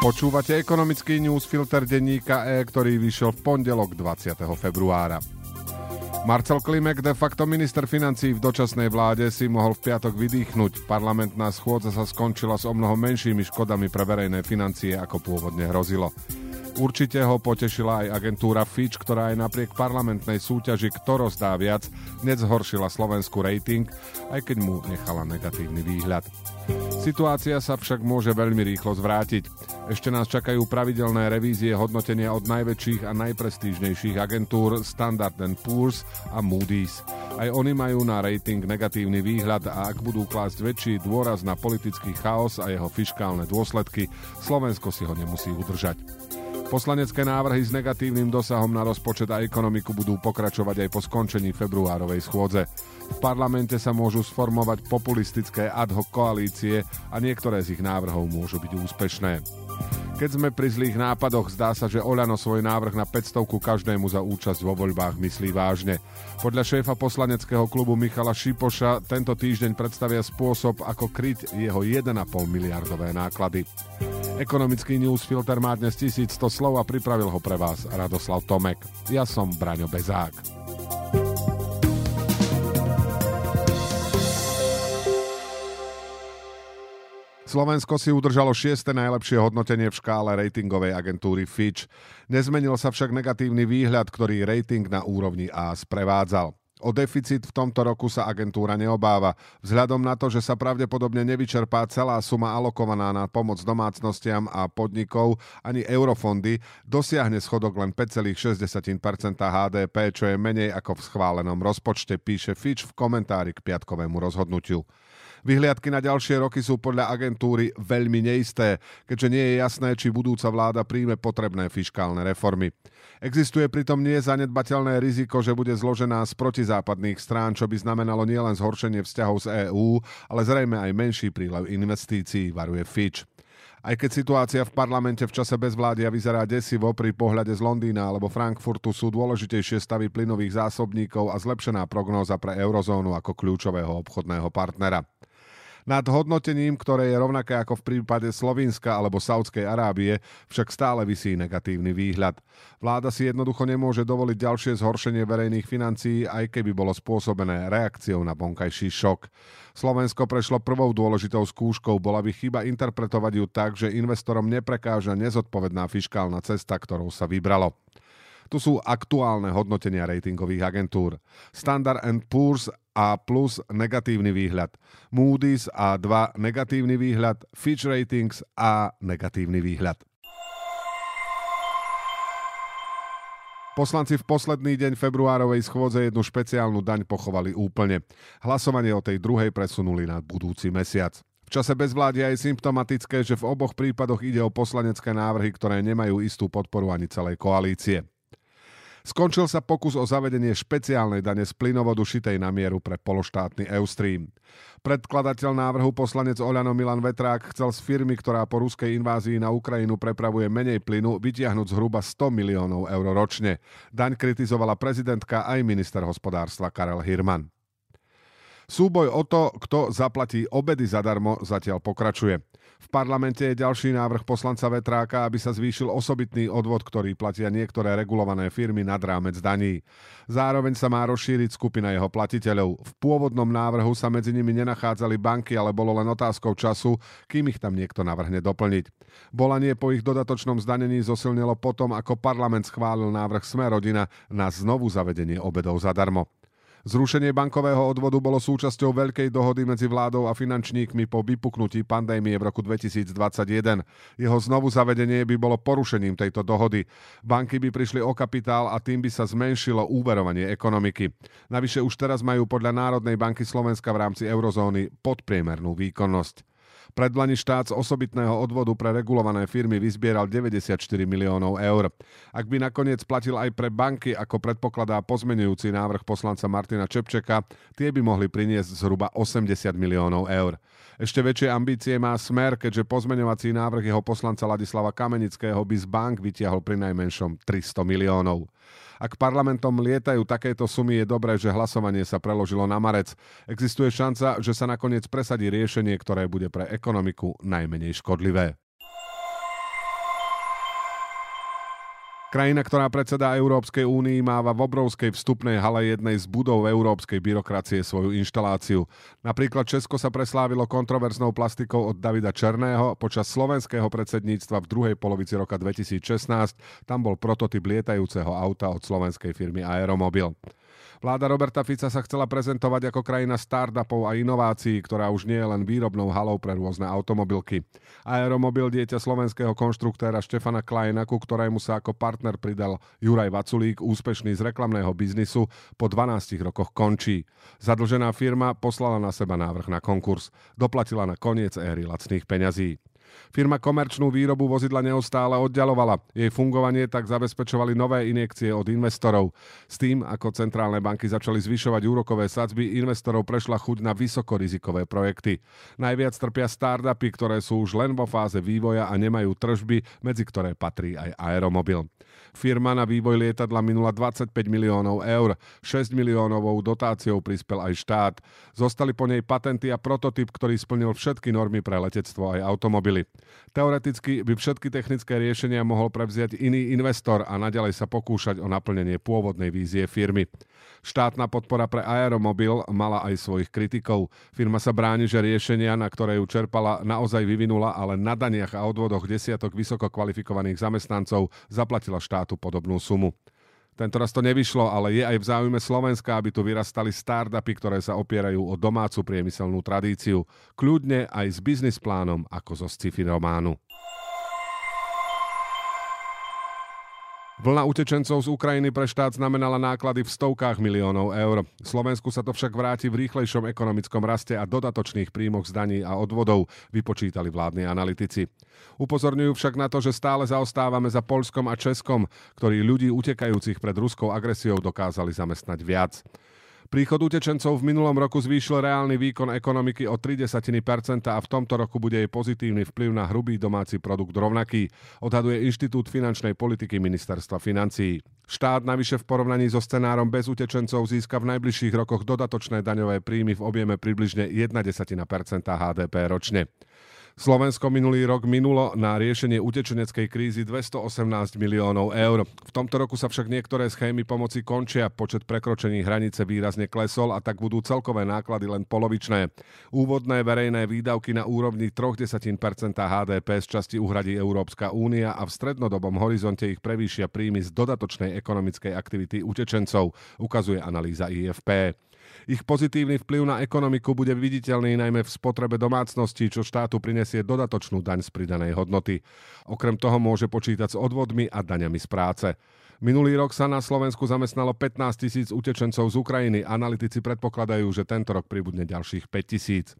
Počúvate ekonomický newsfilter denníka E, ktorý vyšiel v pondelok 20. februára. Marcel Klimek, de facto minister financí v dočasnej vláde, si mohol v piatok vydýchnuť. Parlamentná schôdza sa skončila s o mnoho menšími škodami pre verejné financie, ako pôvodne hrozilo. Určite ho potešila aj agentúra Fitch, ktorá aj napriek parlamentnej súťaži Kto rozdá viac, nezhoršila Slovensku rating, aj keď mu nechala negatívny výhľad. Situácia sa však môže veľmi rýchlo zvrátiť. Ešte nás čakajú pravidelné revízie hodnotenia od najväčších a najprestížnejších agentúr Standard Poor's a Moody's. Aj oni majú na rating negatívny výhľad a ak budú klásť väčší dôraz na politický chaos a jeho fiškálne dôsledky, Slovensko si ho nemusí udržať. Poslanecké návrhy s negatívnym dosahom na rozpočet a ekonomiku budú pokračovať aj po skončení februárovej schôdze. V parlamente sa môžu sformovať populistické ad hoc koalície a niektoré z ich návrhov môžu byť úspešné. Keď sme pri zlých nápadoch, zdá sa, že Oľano svoj návrh na 500 každému za účasť vo voľbách myslí vážne. Podľa šéfa poslaneckého klubu Michala Šipoša tento týždeň predstavia spôsob, ako kryť jeho 1,5 miliardové náklady. Ekonomický newsfilter má dnes 1100 slov a pripravil ho pre vás Radoslav Tomek. Ja som Braňo Bezák. Slovensko si udržalo šieste najlepšie hodnotenie v škále ratingovej agentúry Fitch. Nezmenil sa však negatívny výhľad, ktorý rating na úrovni A sprevádzal. O deficit v tomto roku sa agentúra neobáva, vzhľadom na to, že sa pravdepodobne nevyčerpá celá suma alokovaná na pomoc domácnostiam a podnikov, ani eurofondy, dosiahne schodok len 5,6% HDP, čo je menej ako v schválenom rozpočte, píše Fitch v komentári k piatkovému rozhodnutiu. Vyhliadky na ďalšie roky sú podľa agentúry veľmi neisté, keďže nie je jasné, či budúca vláda príjme potrebné fiškálne reformy. Existuje pritom nezanedbateľné riziko, že bude zložená z protizápadných strán, čo by znamenalo nielen zhoršenie vzťahov z EÚ, ale zrejme aj menší prílev investícií, varuje Fitch. Aj keď situácia v parlamente v čase bezvládia vyzerá desivo, pri pohľade z Londýna alebo Frankfurtu sú dôležitejšie stavy plynových zásobníkov a zlepšená prognóza pre eurozónu ako kľúčového obchodného partnera. Nad hodnotením, ktoré je rovnaké ako v prípade Slovinska alebo Saudskej Arábie, však stále vysí negatívny výhľad. Vláda si jednoducho nemôže dovoliť ďalšie zhoršenie verejných financií, aj keby bolo spôsobené reakciou na vonkajší šok. Slovensko prešlo prvou dôležitou skúškou, bola by chyba interpretovať ju tak, že investorom neprekáža nezodpovedná fiškálna cesta, ktorou sa vybralo. Tu sú aktuálne hodnotenia ratingových agentúr. Standard Poor's A plus negatívny výhľad. Moody's A2 negatívny výhľad. Fitch Ratings A negatívny výhľad. Poslanci v posledný deň februárovej schôdze jednu špeciálnu daň pochovali úplne. Hlasovanie o tej druhej presunuli na budúci mesiac. V čase bezvládia je symptomatické, že v oboch prípadoch ide o poslanecké návrhy, ktoré nemajú istú podporu ani celej koalície. Skončil sa pokus o zavedenie špeciálnej dane z plynovodu šitej na mieru pre pološtátny Eustream. Predkladateľ návrhu poslanec Oľano Milan Vetrák chcel z firmy, ktorá po ruskej invázii na Ukrajinu prepravuje menej plynu, vytiahnuť zhruba 100 miliónov eur ročne. Daň kritizovala prezidentka aj minister hospodárstva Karel Hirman. Súboj o to, kto zaplatí obedy zadarmo, zatiaľ pokračuje. V parlamente je ďalší návrh poslanca Vetráka, aby sa zvýšil osobitný odvod, ktorý platia niektoré regulované firmy nad rámec daní. Zároveň sa má rozšíriť skupina jeho platiteľov. V pôvodnom návrhu sa medzi nimi nenachádzali banky, ale bolo len otázkou času, kým ich tam niekto navrhne doplniť. Volanie po ich dodatočnom zdanení zosilnilo potom, ako parlament schválil návrh Sme rodina na znovu zavedenie obedov zadarmo. Zrušenie bankového odvodu bolo súčasťou veľkej dohody medzi vládou a finančníkmi po vypuknutí pandémie v roku 2021. Jeho znovu zavedenie by bolo porušením tejto dohody. Banky by prišli o kapitál a tým by sa zmenšilo úverovanie ekonomiky. Navyše už teraz majú podľa Národnej banky Slovenska v rámci eurozóny podpriemernú výkonnosť. Predlani štát z osobitného odvodu pre regulované firmy vyzbieral 94 miliónov eur. Ak by nakoniec platil aj pre banky, ako predpokladá pozmenujúci návrh poslanca Martina Čepčeka, tie by mohli priniesť zhruba 80 miliónov eur. Ešte väčšie ambície má Smer, keďže pozmeňovací návrh jeho poslanca Ladislava Kamenického by z bank vytiahol pri najmenšom 300 miliónov. Ak parlamentom lietajú takéto sumy, je dobré, že hlasovanie sa preložilo na marec. Existuje šanca, že sa nakoniec presadí riešenie, ktoré bude pre ekonomiku najmenej škodlivé. Krajina, ktorá predseda Európskej únii, máva v obrovskej vstupnej hale jednej z budov európskej byrokracie svoju inštaláciu. Napríklad Česko sa preslávilo kontroverznou plastikou od Davida Černého. Počas slovenského predsedníctva v druhej polovici roka 2016 tam bol prototyp lietajúceho auta od slovenskej firmy Aeromobil. Vláda Roberta Fica sa chcela prezentovať ako krajina startupov a inovácií, ktorá už nie je len výrobnou halou pre rôzne automobilky. Aeromobil dieťa slovenského konštruktéra Štefana Kleina, ku ktorému sa ako partner pridal Juraj Vaculík, úspešný z reklamného biznisu, po 12 rokoch končí. Zadlžená firma poslala na seba návrh na konkurs. Doplatila na koniec éry lacných peňazí. Firma komerčnú výrobu vozidla neustále oddialovala. Jej fungovanie tak zabezpečovali nové injekcie od investorov. S tým, ako centrálne banky začali zvyšovať úrokové sadzby, investorov prešla chuť na vysokorizikové projekty. Najviac trpia startupy, ktoré sú už len vo fáze vývoja a nemajú tržby, medzi ktoré patrí aj Aeromobil. Firma na vývoj lietadla minula 25 miliónov eur, 6 miliónovou dotáciou prispel aj štát. Zostali po nej patenty a prototyp, ktorý splnil všetky normy pre letectvo aj automobily. Teoreticky by všetky technické riešenia mohol prevziať iný investor a naďalej sa pokúšať o naplnenie pôvodnej vízie firmy. Štátna podpora pre Aeromobil mala aj svojich kritikov. Firma sa bráni, že riešenia, na ktoré ju čerpala, naozaj vyvinula, ale na daniach a odvodoch desiatok vysoko kvalifikovaných zamestnancov zaplatila štátu podobnú sumu. Tento raz to nevyšlo, ale je aj v záujme Slovenska, aby tu vyrastali startupy, ktoré sa opierajú o domácu priemyselnú tradíciu. Kľudne aj s biznis plánom ako zo sci-fi románu. Vlna utečencov z Ukrajiny pre štát znamenala náklady v stovkách miliónov eur. Slovensku sa to však vráti v rýchlejšom ekonomickom raste a dodatočných príjmoch z daní a odvodov, vypočítali vládni analytici. Upozorňujú však na to, že stále zaostávame za Polskom a Českom, ktorí ľudí utekajúcich pred ruskou agresiou dokázali zamestnať viac. Príchod utečencov v minulom roku zvýšil reálny výkon ekonomiky o 0,3% a v tomto roku bude jej pozitívny vplyv na hrubý domáci produkt rovnaký, odhaduje Inštitút finančnej politiky ministerstva financií. Štát navyše v porovnaní so scenárom bez utečencov získa v najbližších rokoch dodatočné daňové príjmy v objeme približne 1,1% HDP ročne. Slovensko minulý rok minulo na riešenie utečeneckej krízy 218 miliónov eur. V tomto roku sa však niektoré schémy pomoci končia, počet prekročení hranice výrazne klesol a tak budú celkové náklady len polovičné. Úvodné verejné výdavky na úrovni 0,3% HDP z časti uhradí Európska únia a v strednodobom horizonte ich prevýšia príjmy z dodatočnej ekonomickej aktivity utečencov, ukazuje analýza IFP. Ich pozitívny vplyv na ekonomiku bude viditeľný najmä v spotrebe domácností, čo štátu prinesie dodatočnú daň z pridanej hodnoty. Okrem toho môže počítať s odvodmi a daňami z práce. Minulý rok sa na Slovensku zamestnalo 15 tisíc utečencov z Ukrajiny. Analytici predpokladajú, že tento rok pribudne ďalších 5 tisíc.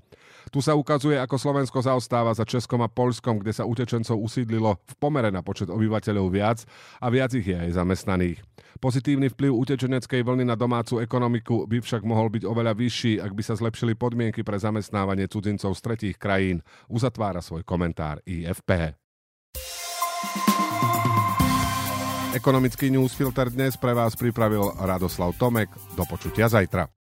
Tu sa ukazuje, ako Slovensko zaostáva za Českom a Polskom, kde sa utečencov usídlilo v pomere na počet obyvateľov viac a viac ich je aj zamestnaných. Pozitívny vplyv utečeneckej vlny na domácu ekonomiku by však mohol byť oveľa vyšší, ak by sa zlepšili podmienky pre zamestnávanie cudzincov z tretích krajín, uzatvára svoj komentár IFP. Ekonomický newsfilter dnes pre vás pripravil Radoslav Tomek. Do počutia zajtra.